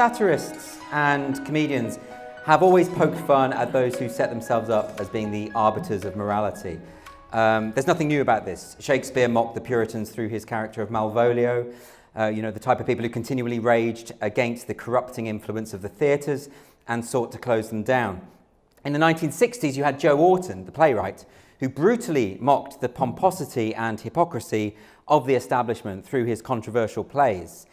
Satirists and comedians have always poked fun at those who set themselves up as being the arbiters of morality. Um, there's nothing new about this. Shakespeare mocked the Puritans through his character of Malvolio, uh, you know, the type of people who continually raged against the corrupting influence of the theatres and sought to close them down. In the 1960s, you had Joe Orton, the playwright, who brutally mocked the pomposity and hypocrisy of the establishment through his controversial plays.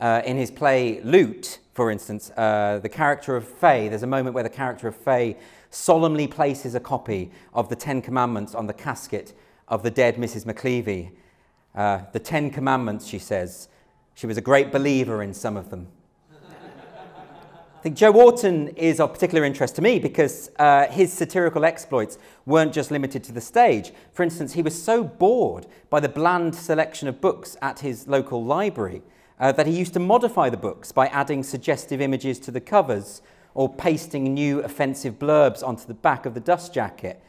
Uh, in his play Loot, for instance, uh, the character of Fay, there's a moment where the character of Fay solemnly places a copy of the Ten Commandments on the casket of the dead Mrs. McLeavy. Uh, the Ten Commandments, she says. She was a great believer in some of them. I think Joe Orton is of particular interest to me because uh, his satirical exploits weren't just limited to the stage. For instance, he was so bored by the bland selection of books at his local library uh, that he used to modify the books by adding suggestive images to the covers or pasting new offensive blurbs onto the back of the dust jacket.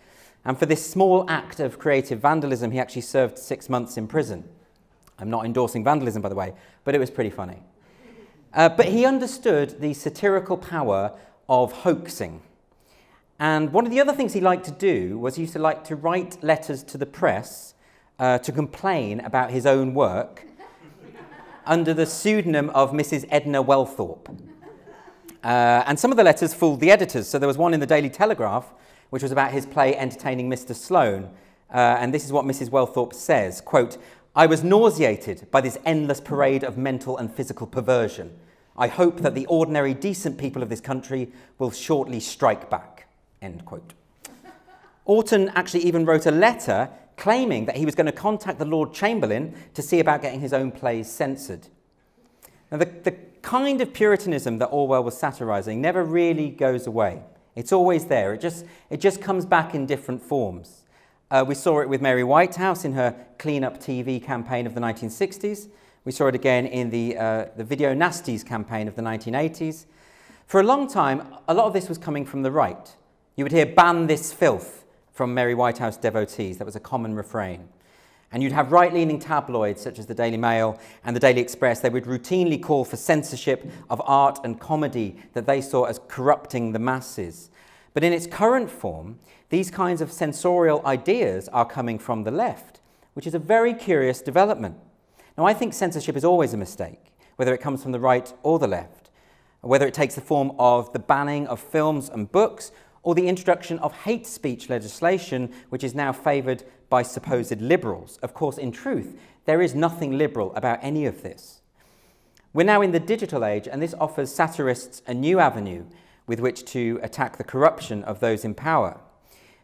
And for this small act of creative vandalism, he actually served six months in prison. I'm not endorsing vandalism, by the way, but it was pretty funny. Uh, but he understood the satirical power of hoaxing. And one of the other things he liked to do was he used to like to write letters to the press uh, to complain about his own work under the pseudonym of Mrs. Edna Welthorpe. Uh, and some of the letters fooled the editors. So there was one in the Daily Telegraph, which was about his play Entertaining Mr. Sloane. Uh, and this is what Mrs. Welthorpe says, quote, I was nauseated by this endless parade of mental and physical perversion. I hope that the ordinary decent people of this country will shortly strike back. End quote. Orton actually even wrote a letter claiming that he was going to contact the Lord Chamberlain to see about getting his own plays censored. Now, the, the kind of Puritanism that Orwell was satirizing never really goes away. It's always there. It just, it just comes back in different forms. Uh, we saw it with Mary Whitehouse in her Clean Up TV campaign of the 1960s. We saw it again in the, uh, the Video Nasties campaign of the 1980s. For a long time, a lot of this was coming from the right. You would hear ban this filth from Mary Whitehouse devotees. That was a common refrain. And you'd have right leaning tabloids such as the Daily Mail and the Daily Express. They would routinely call for censorship of art and comedy that they saw as corrupting the masses. But in its current form, these kinds of censorial ideas are coming from the left, which is a very curious development. Now, I think censorship is always a mistake, whether it comes from the right or the left, whether it takes the form of the banning of films and books or the introduction of hate speech legislation, which is now favoured by supposed liberals. Of course, in truth, there is nothing liberal about any of this. We're now in the digital age, and this offers satirists a new avenue with which to attack the corruption of those in power.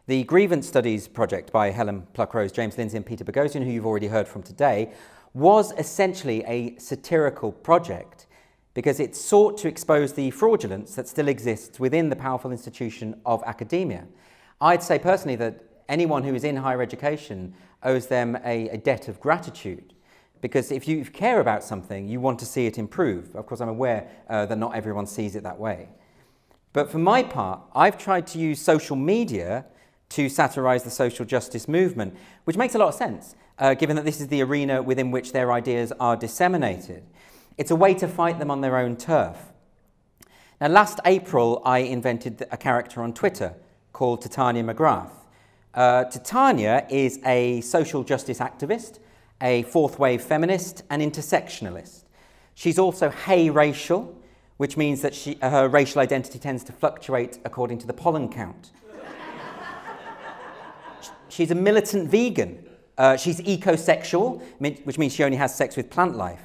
The Grievance Studies project by Helen Pluckrose, James Lindsay, and Peter Boghossian, who you've already heard from today, was essentially a satirical project because it sought to expose the fraudulence that still exists within the powerful institution of academia. I'd say personally that anyone who is in higher education owes them a, a debt of gratitude. Because if you care about something, you want to see it improve. Of course, I'm aware uh, that not everyone sees it that way. But for my part, I've tried to use social media to satirize the social justice movement, which makes a lot of sense, uh, given that this is the arena within which their ideas are disseminated. It's a way to fight them on their own turf. Now, last April, I invented a character on Twitter called Titania McGrath. Uh, Titania is a social justice activist, a fourth wave feminist, and intersectionalist. She's also hay racial, which means that she, her racial identity tends to fluctuate according to the pollen count. she's a militant vegan. Uh, she's ecosexual, which means she only has sex with plant life.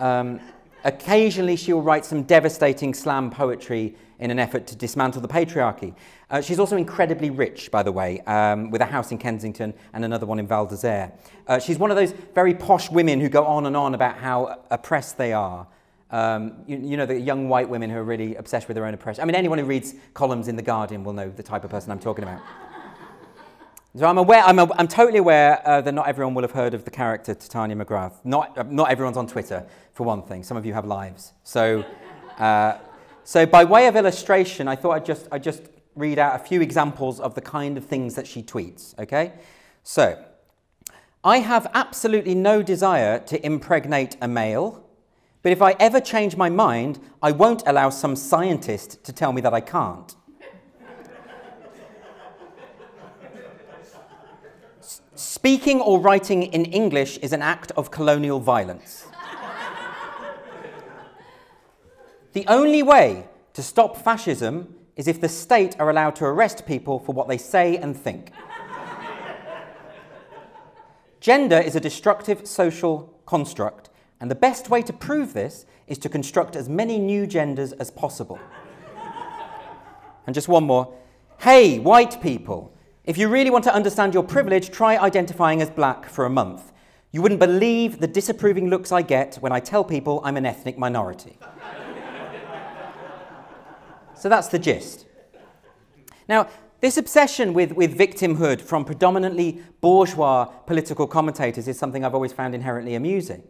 Um, occasionally, she'll write some devastating slam poetry in an effort to dismantle the patriarchy. Uh, she's also incredibly rich, by the way, um, with a house in Kensington and another one in Val d'Isere. Uh, she's one of those very posh women who go on and on about how oppressed they are. Um, you, you, know, the young white women who are really obsessed with their own oppression. I mean, anyone who reads columns in The Guardian will know the type of person I'm talking about. So I'm aware, I'm, I'm totally aware uh, that not everyone will have heard of the character Titania McGrath. Not, uh, not everyone's on Twitter, for one thing. Some of you have lives. So uh, so, by way of illustration, I thought I'd just, I'd just read out a few examples of the kind of things that she tweets, okay? So, I have absolutely no desire to impregnate a male, But if I ever change my mind, I won't allow some scientist to tell me that I can't. Speaking or writing in English is an act of colonial violence. the only way to stop fascism is if the state are allowed to arrest people for what they say and think. Gender is a destructive social construct, and the best way to prove this is to construct as many new genders as possible. and just one more. Hey, white people, if you really want to understand your privilege, try identifying as black for a month. You wouldn't believe the disapproving looks I get when I tell people I'm an ethnic minority. so that's the gist. Now, this obsession with, with victimhood from predominantly bourgeois political commentators is something I've always found inherently amusing.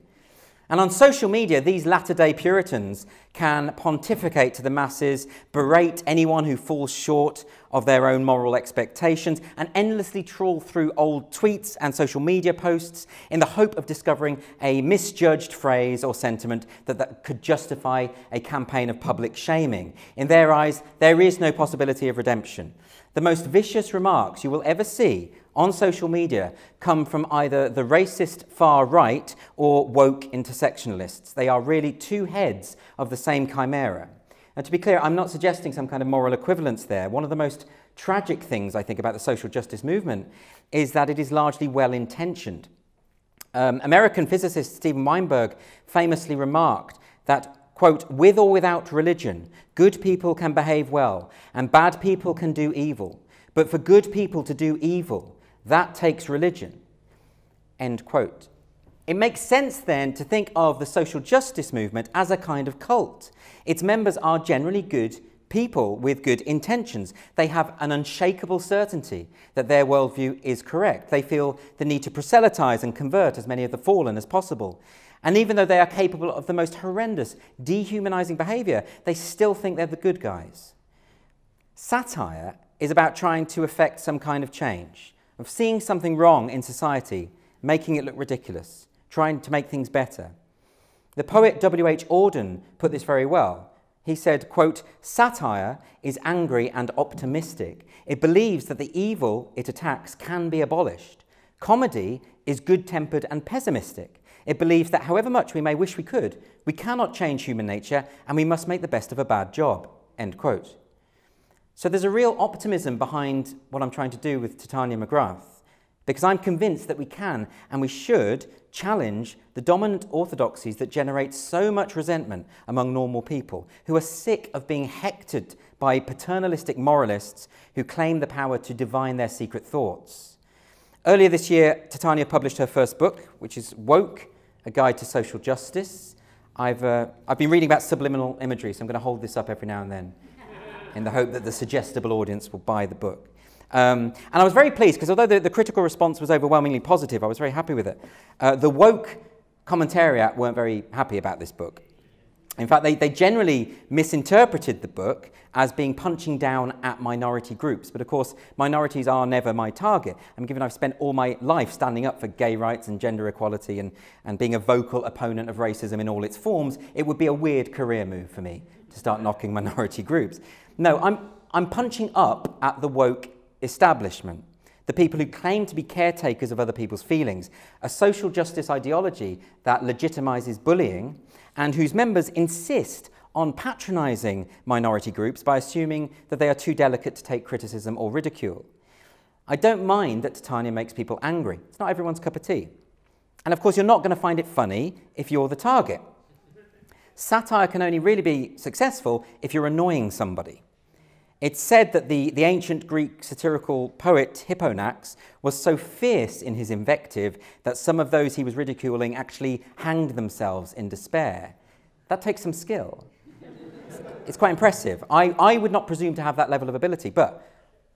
And on social media, these latter day Puritans can pontificate to the masses, berate anyone who falls short of their own moral expectations, and endlessly trawl through old tweets and social media posts in the hope of discovering a misjudged phrase or sentiment that, that could justify a campaign of public shaming. In their eyes, there is no possibility of redemption. The most vicious remarks you will ever see on social media come from either the racist far right or woke intersectionalists. They are really two heads of the same chimera. And to be clear, I'm not suggesting some kind of moral equivalence there. One of the most tragic things I think about the social justice movement is that it is largely well intentioned. Um, American physicist Steven Weinberg famously remarked that Quote, with or without religion, good people can behave well, and bad people can do evil. But for good people to do evil, that takes religion. End quote. It makes sense then to think of the social justice movement as a kind of cult. Its members are generally good people with good intentions. They have an unshakable certainty that their worldview is correct. They feel the need to proselytize and convert as many of the fallen as possible. And even though they are capable of the most horrendous, dehumanizing behavior, they still think they're the good guys. Satire is about trying to effect some kind of change, of seeing something wrong in society, making it look ridiculous, trying to make things better. The poet W.H. Auden put this very well. He said, quote, Satire is angry and optimistic. It believes that the evil it attacks can be abolished. Comedy is good tempered and pessimistic. It believes that however much we may wish we could, we cannot change human nature and we must make the best of a bad job. End quote. So there's a real optimism behind what I'm trying to do with Titania McGrath, because I'm convinced that we can and we should challenge the dominant orthodoxies that generate so much resentment among normal people who are sick of being hectored by paternalistic moralists who claim the power to divine their secret thoughts. Earlier this year, Titania published her first book, which is Woke A Guide to Social Justice. I've, uh, I've been reading about subliminal imagery, so I'm going to hold this up every now and then in the hope that the suggestible audience will buy the book. Um, and I was very pleased because although the, the, critical response was overwhelmingly positive, I was very happy with it. Uh, the woke commentariat weren't very happy about this book. In fact, they, they generally misinterpreted the book as being punching down at minority groups. But of course, minorities are never my target. And given I've spent all my life standing up for gay rights and gender equality and, and being a vocal opponent of racism in all its forms, it would be a weird career move for me to start knocking minority groups. No, I'm, I'm punching up at the woke establishment, the people who claim to be caretakers of other people's feelings, a social justice ideology that legitimizes bullying and whose members insist on patronizing minority groups by assuming that they are too delicate to take criticism or ridicule. I don't mind that Titania makes people angry. It's not everyone's cup of tea. And of course, you're not going to find it funny if you're the target. Satire can only really be successful if you're annoying somebody. It's said that the, the ancient Greek satirical poet Hipponax was so fierce in his invective that some of those he was ridiculing actually hanged themselves in despair. That takes some skill it's quite impressive. I, I would not presume to have that level of ability, but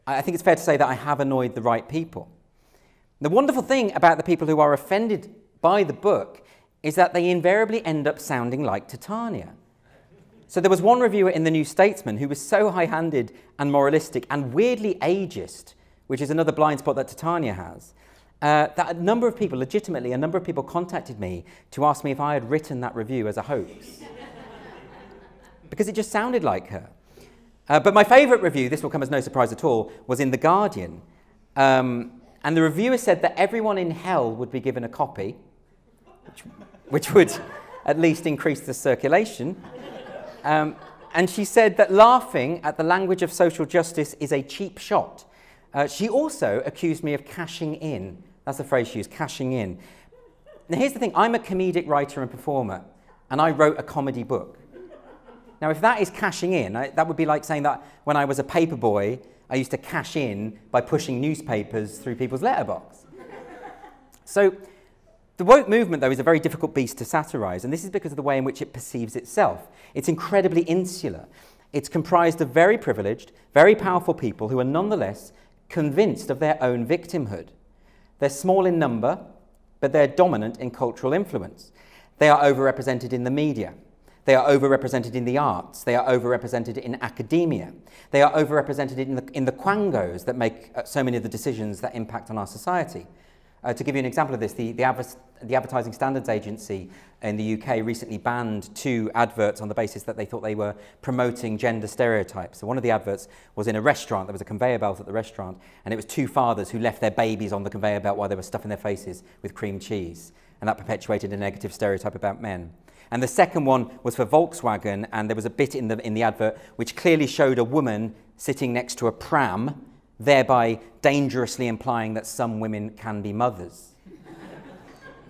I think it's fair to say that I have annoyed the right people. The wonderful thing about the people who are offended by the book is that they invariably end up sounding like Titania. So there was one reviewer in the New Statesman who was so high handed and moralistic and weirdly ageist, which is another blind spot that Titania has. uh, that a number of people, legitimately, a number of people contacted me to ask me if I had written that review as a hoax. because it just sounded like her. Uh, but my favourite review, this will come as no surprise at all, was in The Guardian. Um, and the reviewer said that everyone in hell would be given a copy, which, which would at least increase the circulation. Um, and she said that laughing at the language of social justice is a cheap shot. Uh, she also accused me of cashing in. That's the phrase she used, cashing in. Now, here's the thing I'm a comedic writer and performer, and I wrote a comedy book. Now, if that is cashing in, I, that would be like saying that when I was a paper boy, I used to cash in by pushing newspapers through people's letterbox. so, the woke movement, though, is a very difficult beast to satirize, and this is because of the way in which it perceives itself. It's incredibly insular. It's comprised of very privileged, very powerful people who are nonetheless convinced of their own victimhood. They're small in number, but they're dominant in cultural influence. They are overrepresented in the media. They are overrepresented in the arts. They are overrepresented in academia. They are overrepresented in the, in the quangos that make uh, so many of the decisions that impact on our society. Uh, to give you an example of this, the, the, adver- the Advertising Standards Agency in the UK recently banned two adverts on the basis that they thought they were promoting gender stereotypes. So one of the adverts was in a restaurant. There was a conveyor belt at the restaurant, and it was two fathers who left their babies on the conveyor belt while they were stuffing their faces with cream cheese. And that perpetuated a negative stereotype about men. And the second one was for Volkswagen, and there was a bit in the, in the advert which clearly showed a woman sitting next to a pram, thereby dangerously implying that some women can be mothers.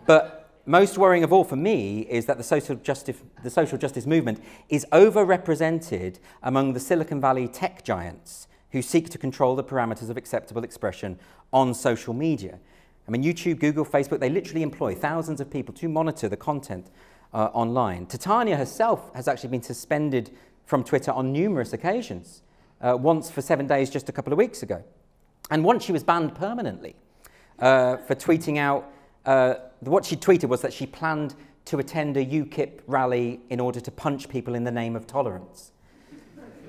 but most worrying of all for me is that the social, justice, the social justice movement is overrepresented among the Silicon Valley tech giants who seek to control the parameters of acceptable expression on social media. I mean, YouTube, Google, Facebook, they literally employ thousands of people to monitor the content uh, online. Titania herself has actually been suspended from Twitter on numerous occasions, uh, once for seven days just a couple of weeks ago. And once she was banned permanently uh, for tweeting out, uh, what she tweeted was that she planned to attend a UKIP rally in order to punch people in the name of tolerance.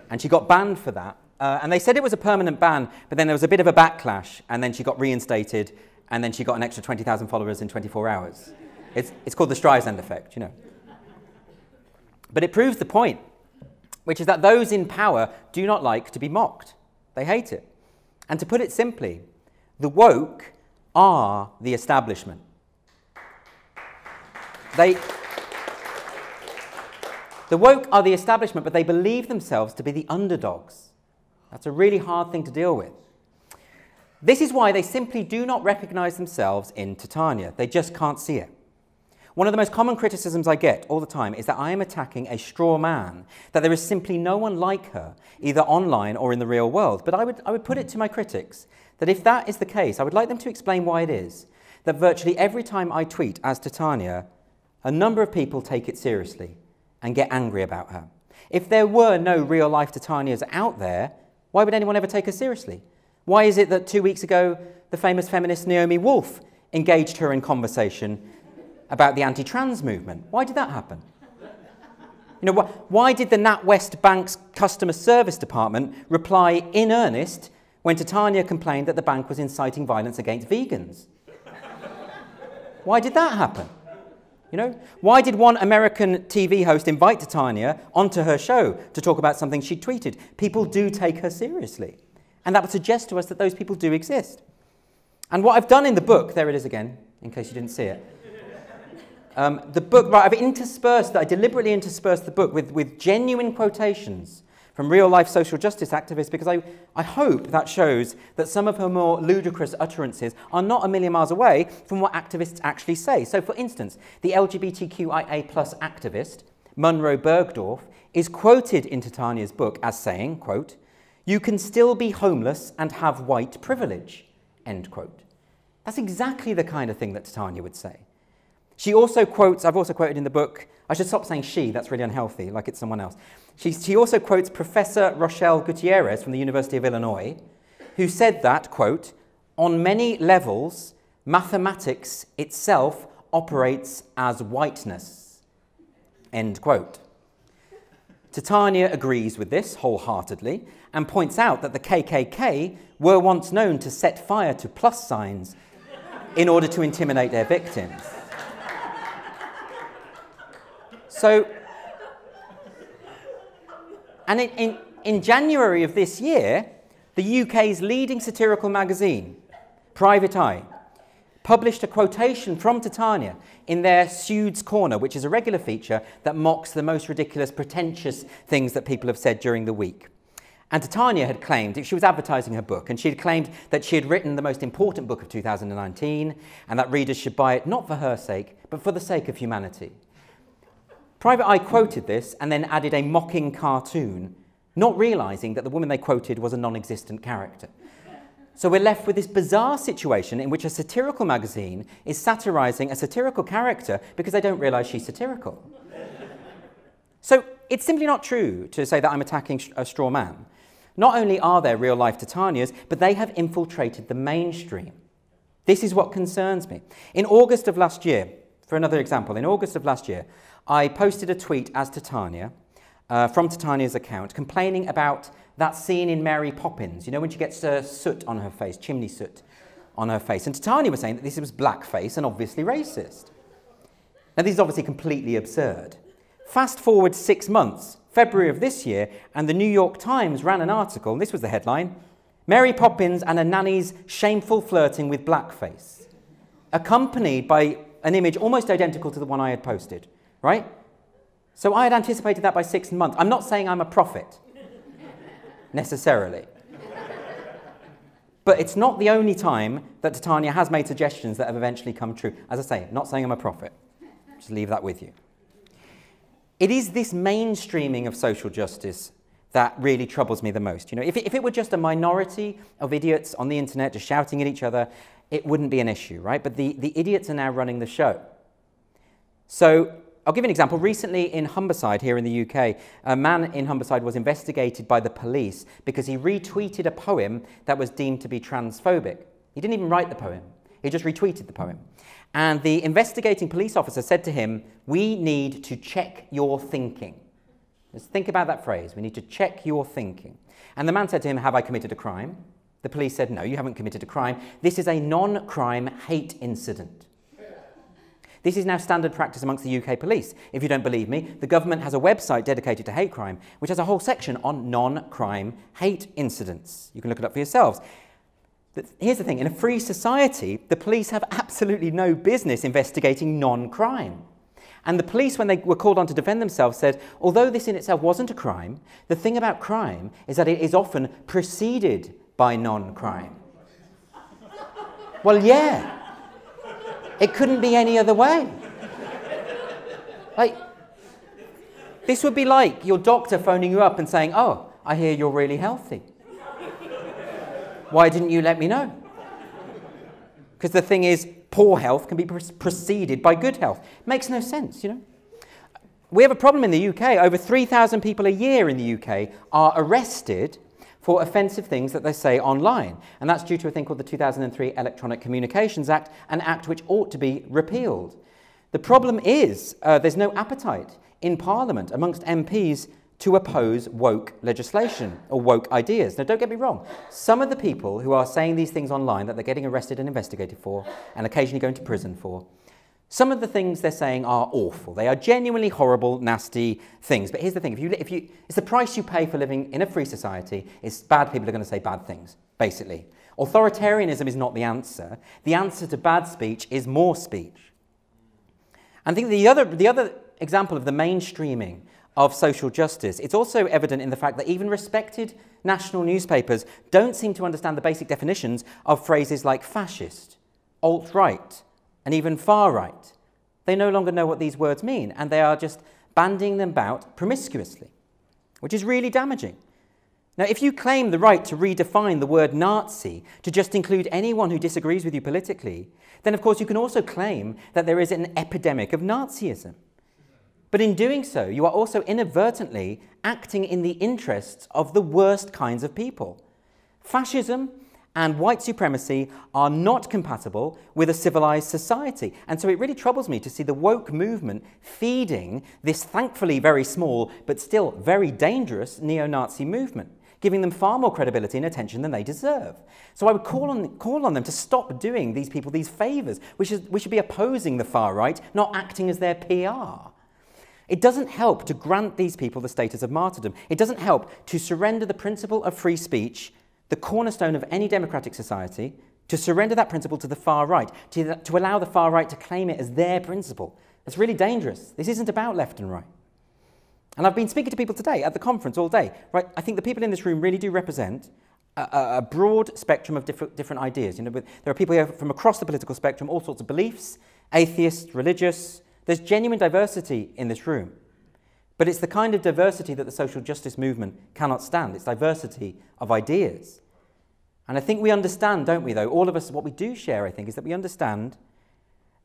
And she got banned for that. Uh, and they said it was a permanent ban, but then there was a bit of a backlash, and then she got reinstated, and then she got an extra 20,000 followers in 24 hours. It's, it's called the Streisand effect, you know. But it proves the point, which is that those in power do not like to be mocked. They hate it. And to put it simply, the woke are the establishment. They, the woke are the establishment, but they believe themselves to be the underdogs. That's a really hard thing to deal with. This is why they simply do not recognize themselves in Titania. They just can't see it. One of the most common criticisms I get all the time is that I am attacking a straw man, that there is simply no one like her, either online or in the real world. But I would, I would put it to my critics that if that is the case, I would like them to explain why it is that virtually every time I tweet as Titania, a number of people take it seriously and get angry about her. If there were no real life Titanias out there, why would anyone ever take her seriously? Why is it that two weeks ago the famous feminist Naomi Wolf engaged her in conversation about the anti trans movement. Why did that happen? You know, wh- why did the NatWest Bank's customer service department reply in earnest when Titania complained that the bank was inciting violence against vegans? why did that happen? You know, why did one American TV host invite Titania onto her show to talk about something she tweeted? People do take her seriously. And that would suggest to us that those people do exist. And what I've done in the book, there it is again, in case you didn't see it. Um, the book, right, I've interspersed, I deliberately interspersed the book with, with genuine quotations from real life social justice activists because I, I hope that shows that some of her more ludicrous utterances are not a million miles away from what activists actually say. So, for instance, the LGBTQIA plus activist, Munroe Bergdorf, is quoted in Titania's book as saying, quote, you can still be homeless and have white privilege, end quote. That's exactly the kind of thing that Titania would say. She also quotes, I've also quoted in the book, I should stop saying she, that's really unhealthy, like it's someone else. She, she also quotes Professor Rochelle Gutierrez from the University of Illinois, who said that, quote, on many levels, mathematics itself operates as whiteness, end quote. Titania agrees with this wholeheartedly and points out that the KKK were once known to set fire to plus signs in order to intimidate their victims. So, and in, in, in January of this year, the UK's leading satirical magazine, Private Eye, published a quotation from Titania in their Pseuds Corner, which is a regular feature that mocks the most ridiculous, pretentious things that people have said during the week. And Titania had claimed, she was advertising her book, and she had claimed that she had written the most important book of 2019 and that readers should buy it not for her sake, but for the sake of humanity. Private Eye quoted this and then added a mocking cartoon, not realizing that the woman they quoted was a non existent character. So we're left with this bizarre situation in which a satirical magazine is satirizing a satirical character because they don't realize she's satirical. so it's simply not true to say that I'm attacking a straw man. Not only are there real life Titanias, but they have infiltrated the mainstream. This is what concerns me. In August of last year, for another example, in August of last year, I posted a tweet as Titania uh, from Titania's account complaining about that scene in Mary Poppins, you know, when she gets uh, soot on her face, chimney soot on her face. And Titania was saying that this was blackface and obviously racist. Now, this is obviously completely absurd. Fast forward six months, February of this year, and the New York Times ran an article, and this was the headline Mary Poppins and a nanny's shameful flirting with blackface, accompanied by an image almost identical to the one I had posted, right? So I had anticipated that by six months. I'm not saying I'm a prophet necessarily. but it's not the only time that Titania has made suggestions that have eventually come true. As I say, not saying I'm a prophet. Just leave that with you. It is this mainstreaming of social justice that really troubles me the most. You know, if it, if it were just a minority of idiots on the internet just shouting at each other, it wouldn't be an issue, right? But the, the idiots are now running the show. So I'll give you an example. Recently in Humberside, here in the UK, a man in Humberside was investigated by the police because he retweeted a poem that was deemed to be transphobic. He didn't even write the poem, he just retweeted the poem. And the investigating police officer said to him, We need to check your thinking. Just think about that phrase. We need to check your thinking. And the man said to him, Have I committed a crime? The police said, No, you haven't committed a crime. This is a non crime hate incident. This is now standard practice amongst the UK police. If you don't believe me, the government has a website dedicated to hate crime, which has a whole section on non crime hate incidents. You can look it up for yourselves. But here's the thing in a free society, the police have absolutely no business investigating non crime. And the police, when they were called on to defend themselves, said, although this in itself wasn't a crime, the thing about crime is that it is often preceded by non crime. well, yeah. It couldn't be any other way. Like, this would be like your doctor phoning you up and saying, Oh, I hear you're really healthy. Why didn't you let me know? Because the thing is, poor health can be preceded by good health. Makes no sense, you know. We have a problem in the UK. Over 3,000 people a year in the UK are arrested for offensive things that they say online. And that's due to a thing called the 2003 Electronic Communications Act, an act which ought to be repealed. The problem is uh, there's no appetite in Parliament amongst MPs to oppose woke legislation or woke ideas. Now, don't get me wrong. Some of the people who are saying these things online that they're getting arrested and investigated for and occasionally going to prison for some of the things they're saying are awful. They are genuinely horrible, nasty things. But here's the thing if you, if you, it's the price you pay for living in a free society, it's bad people are going to say bad things, basically. Authoritarianism is not the answer. The answer to bad speech is more speech. And I think the other, the other example of the mainstreaming of social justice, it's also evident in the fact that even respected national newspapers don't seem to understand the basic definitions of phrases like fascist, alt right, and even far right. They no longer know what these words mean, and they are just bandying them about promiscuously, which is really damaging. Now, if you claim the right to redefine the word Nazi to just include anyone who disagrees with you politically, then of course you can also claim that there is an epidemic of Nazism. But in doing so, you are also inadvertently acting in the interests of the worst kinds of people. Fascism and white supremacy are not compatible with a civilized society. And so it really troubles me to see the woke movement feeding this thankfully very small but still very dangerous neo Nazi movement. giving them far more credibility and attention than they deserve. So I would call on, call on them to stop doing these people these favours. We should, we should be opposing the far right, not acting as their PR. It doesn't help to grant these people the status of martyrdom. It doesn't help to surrender the principle of free speech, the cornerstone of any democratic society, to surrender that principle to the far right, to, to allow the far right to claim it as their principle. That's really dangerous. This isn't about left and right. And I've been speaking to people today at the conference all day. Right? I think the people in this room really do represent a, a broad spectrum of different, different ideas. You know, there are people here from across the political spectrum, all sorts of beliefs, atheists, religious, there's genuine diversity in this room. But it's the kind of diversity that the social justice movement cannot stand. It's diversity of ideas. And I think we understand, don't we, though? All of us, what we do share, I think, is that we understand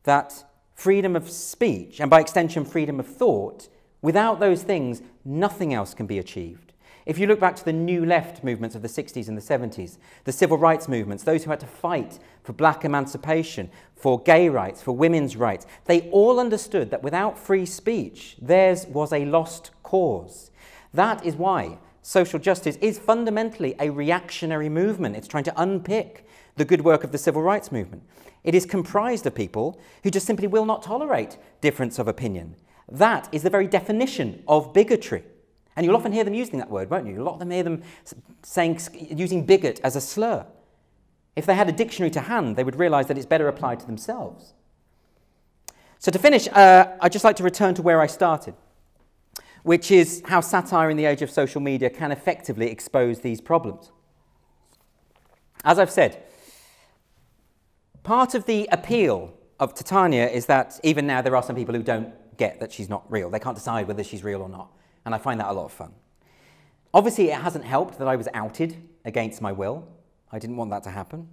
that freedom of speech, and by extension, freedom of thought, without those things, nothing else can be achieved. If you look back to the New Left movements of the 60s and the 70s, the civil rights movements, those who had to fight for black emancipation, for gay rights, for women's rights, they all understood that without free speech, theirs was a lost cause. That is why social justice is fundamentally a reactionary movement. It's trying to unpick the good work of the civil rights movement. It is comprised of people who just simply will not tolerate difference of opinion. That is the very definition of bigotry. And you'll often hear them using that word, won't you? Of them hear them saying, using bigot as a slur. If they had a dictionary to hand, they would realize that it's better applied to themselves. So, to finish, uh, I'd just like to return to where I started, which is how satire in the age of social media can effectively expose these problems. As I've said, part of the appeal of Titania is that even now there are some people who don't get that she's not real. They can't decide whether she's real or not and I find that a lot of fun. Obviously, it hasn't helped that I was outed against my will. I didn't want that to happen.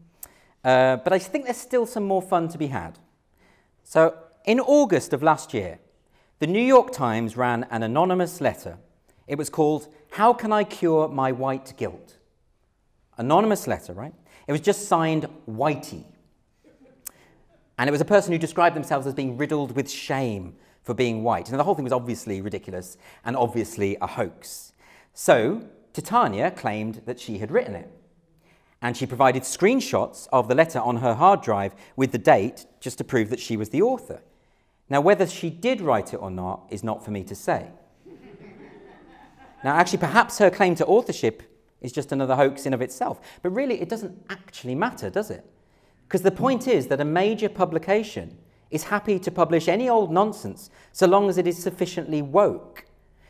Uh, but I think there's still some more fun to be had. So, in August of last year, the New York Times ran an anonymous letter. It was called How Can I Cure My White Guilt? Anonymous letter, right? It was just signed Whitey. And it was a person who described themselves as being riddled with shame for being white. Now, the whole thing was obviously ridiculous and obviously a hoax. So, Titania claimed that she had written it. And she provided screenshots of the letter on her hard drive with the date just to prove that she was the author. Now, whether she did write it or not is not for me to say. now, actually, perhaps her claim to authorship is just another hoax in of itself. But really, it doesn't actually matter, does it? Because the point is that a major publication is happy to publish any old nonsense so long as it is sufficiently woke.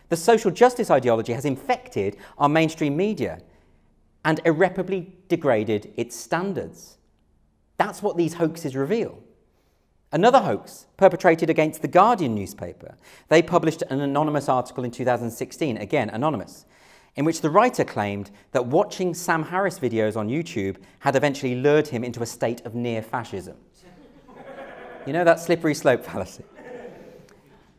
The social justice ideology has infected our mainstream media and irreparably degraded its standards. That's what these hoaxes reveal. Another hoax perpetrated against the Guardian newspaper. They published an anonymous article in 2016, again anonymous, in which the writer claimed that watching Sam Harris videos on YouTube had eventually lured him into a state of near fascism. You know that slippery slope fallacy?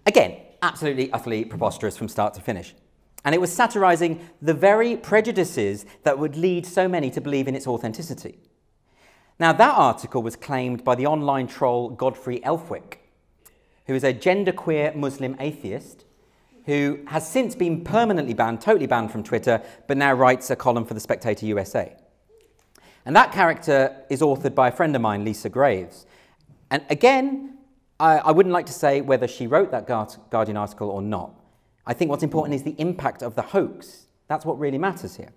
Again, absolutely, utterly preposterous from start to finish. And it was satirizing the very prejudices that would lead so many to believe in its authenticity. Now, that article was claimed by the online troll Godfrey Elfwick, who is a genderqueer Muslim atheist who has since been permanently banned, totally banned from Twitter, but now writes a column for the Spectator USA. And that character is authored by a friend of mine, Lisa Graves, and again, I, I wouldn't like to say whether she wrote that Guardian article or not. I think what's important is the impact of the hoax. That's what really matters here.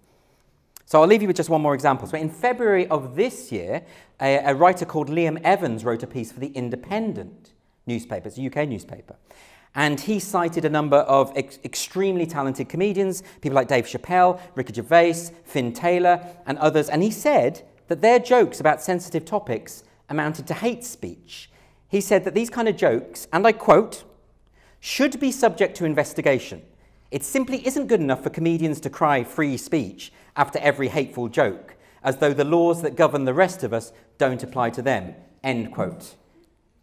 So I'll leave you with just one more example. So in February of this year, a, a writer called Liam Evans wrote a piece for the Independent newspaper, it's a UK newspaper. And he cited a number of ex- extremely talented comedians, people like Dave Chappelle, Ricky Gervais, Finn Taylor, and others. And he said that their jokes about sensitive topics amounted to hate speech. He said that these kind of jokes, and I quote, should be subject to investigation. It simply isn't good enough for comedians to cry free speech after every hateful joke, as though the laws that govern the rest of us don't apply to them. End quote.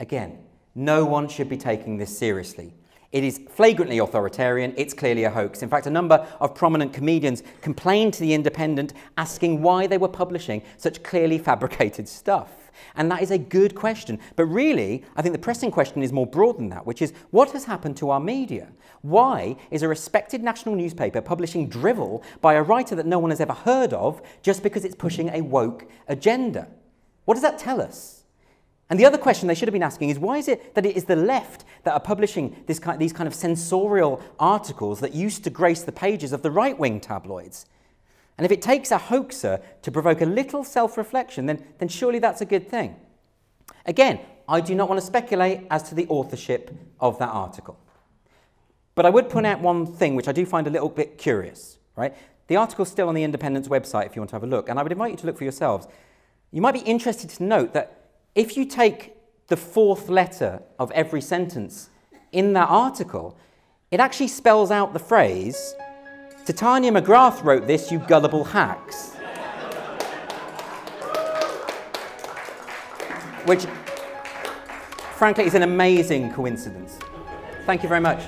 Again, no one should be taking this seriously. It is flagrantly authoritarian. It's clearly a hoax. In fact, a number of prominent comedians complained to The Independent asking why they were publishing such clearly fabricated stuff. And that is a good question. But really, I think the pressing question is more broad than that, which is what has happened to our media? Why is a respected national newspaper publishing drivel by a writer that no one has ever heard of just because it's pushing a woke agenda? What does that tell us? And the other question they should have been asking is why is it that it is the left that are publishing kind, these kind of censorial articles that used to grace the pages of the right wing tabloids? And if it takes a hoaxer to provoke a little self reflection, then, then surely that's a good thing. Again, I do not want to speculate as to the authorship of that article. But I would point out one thing which I do find a little bit curious, right? The article's still on the Independent's website if you want to have a look, and I would invite you to look for yourselves. You might be interested to note that if you take the fourth letter of every sentence in that article, it actually spells out the phrase Titania McGrath wrote this, you gullible hacks. Which, frankly, is an amazing coincidence. Thank you very much.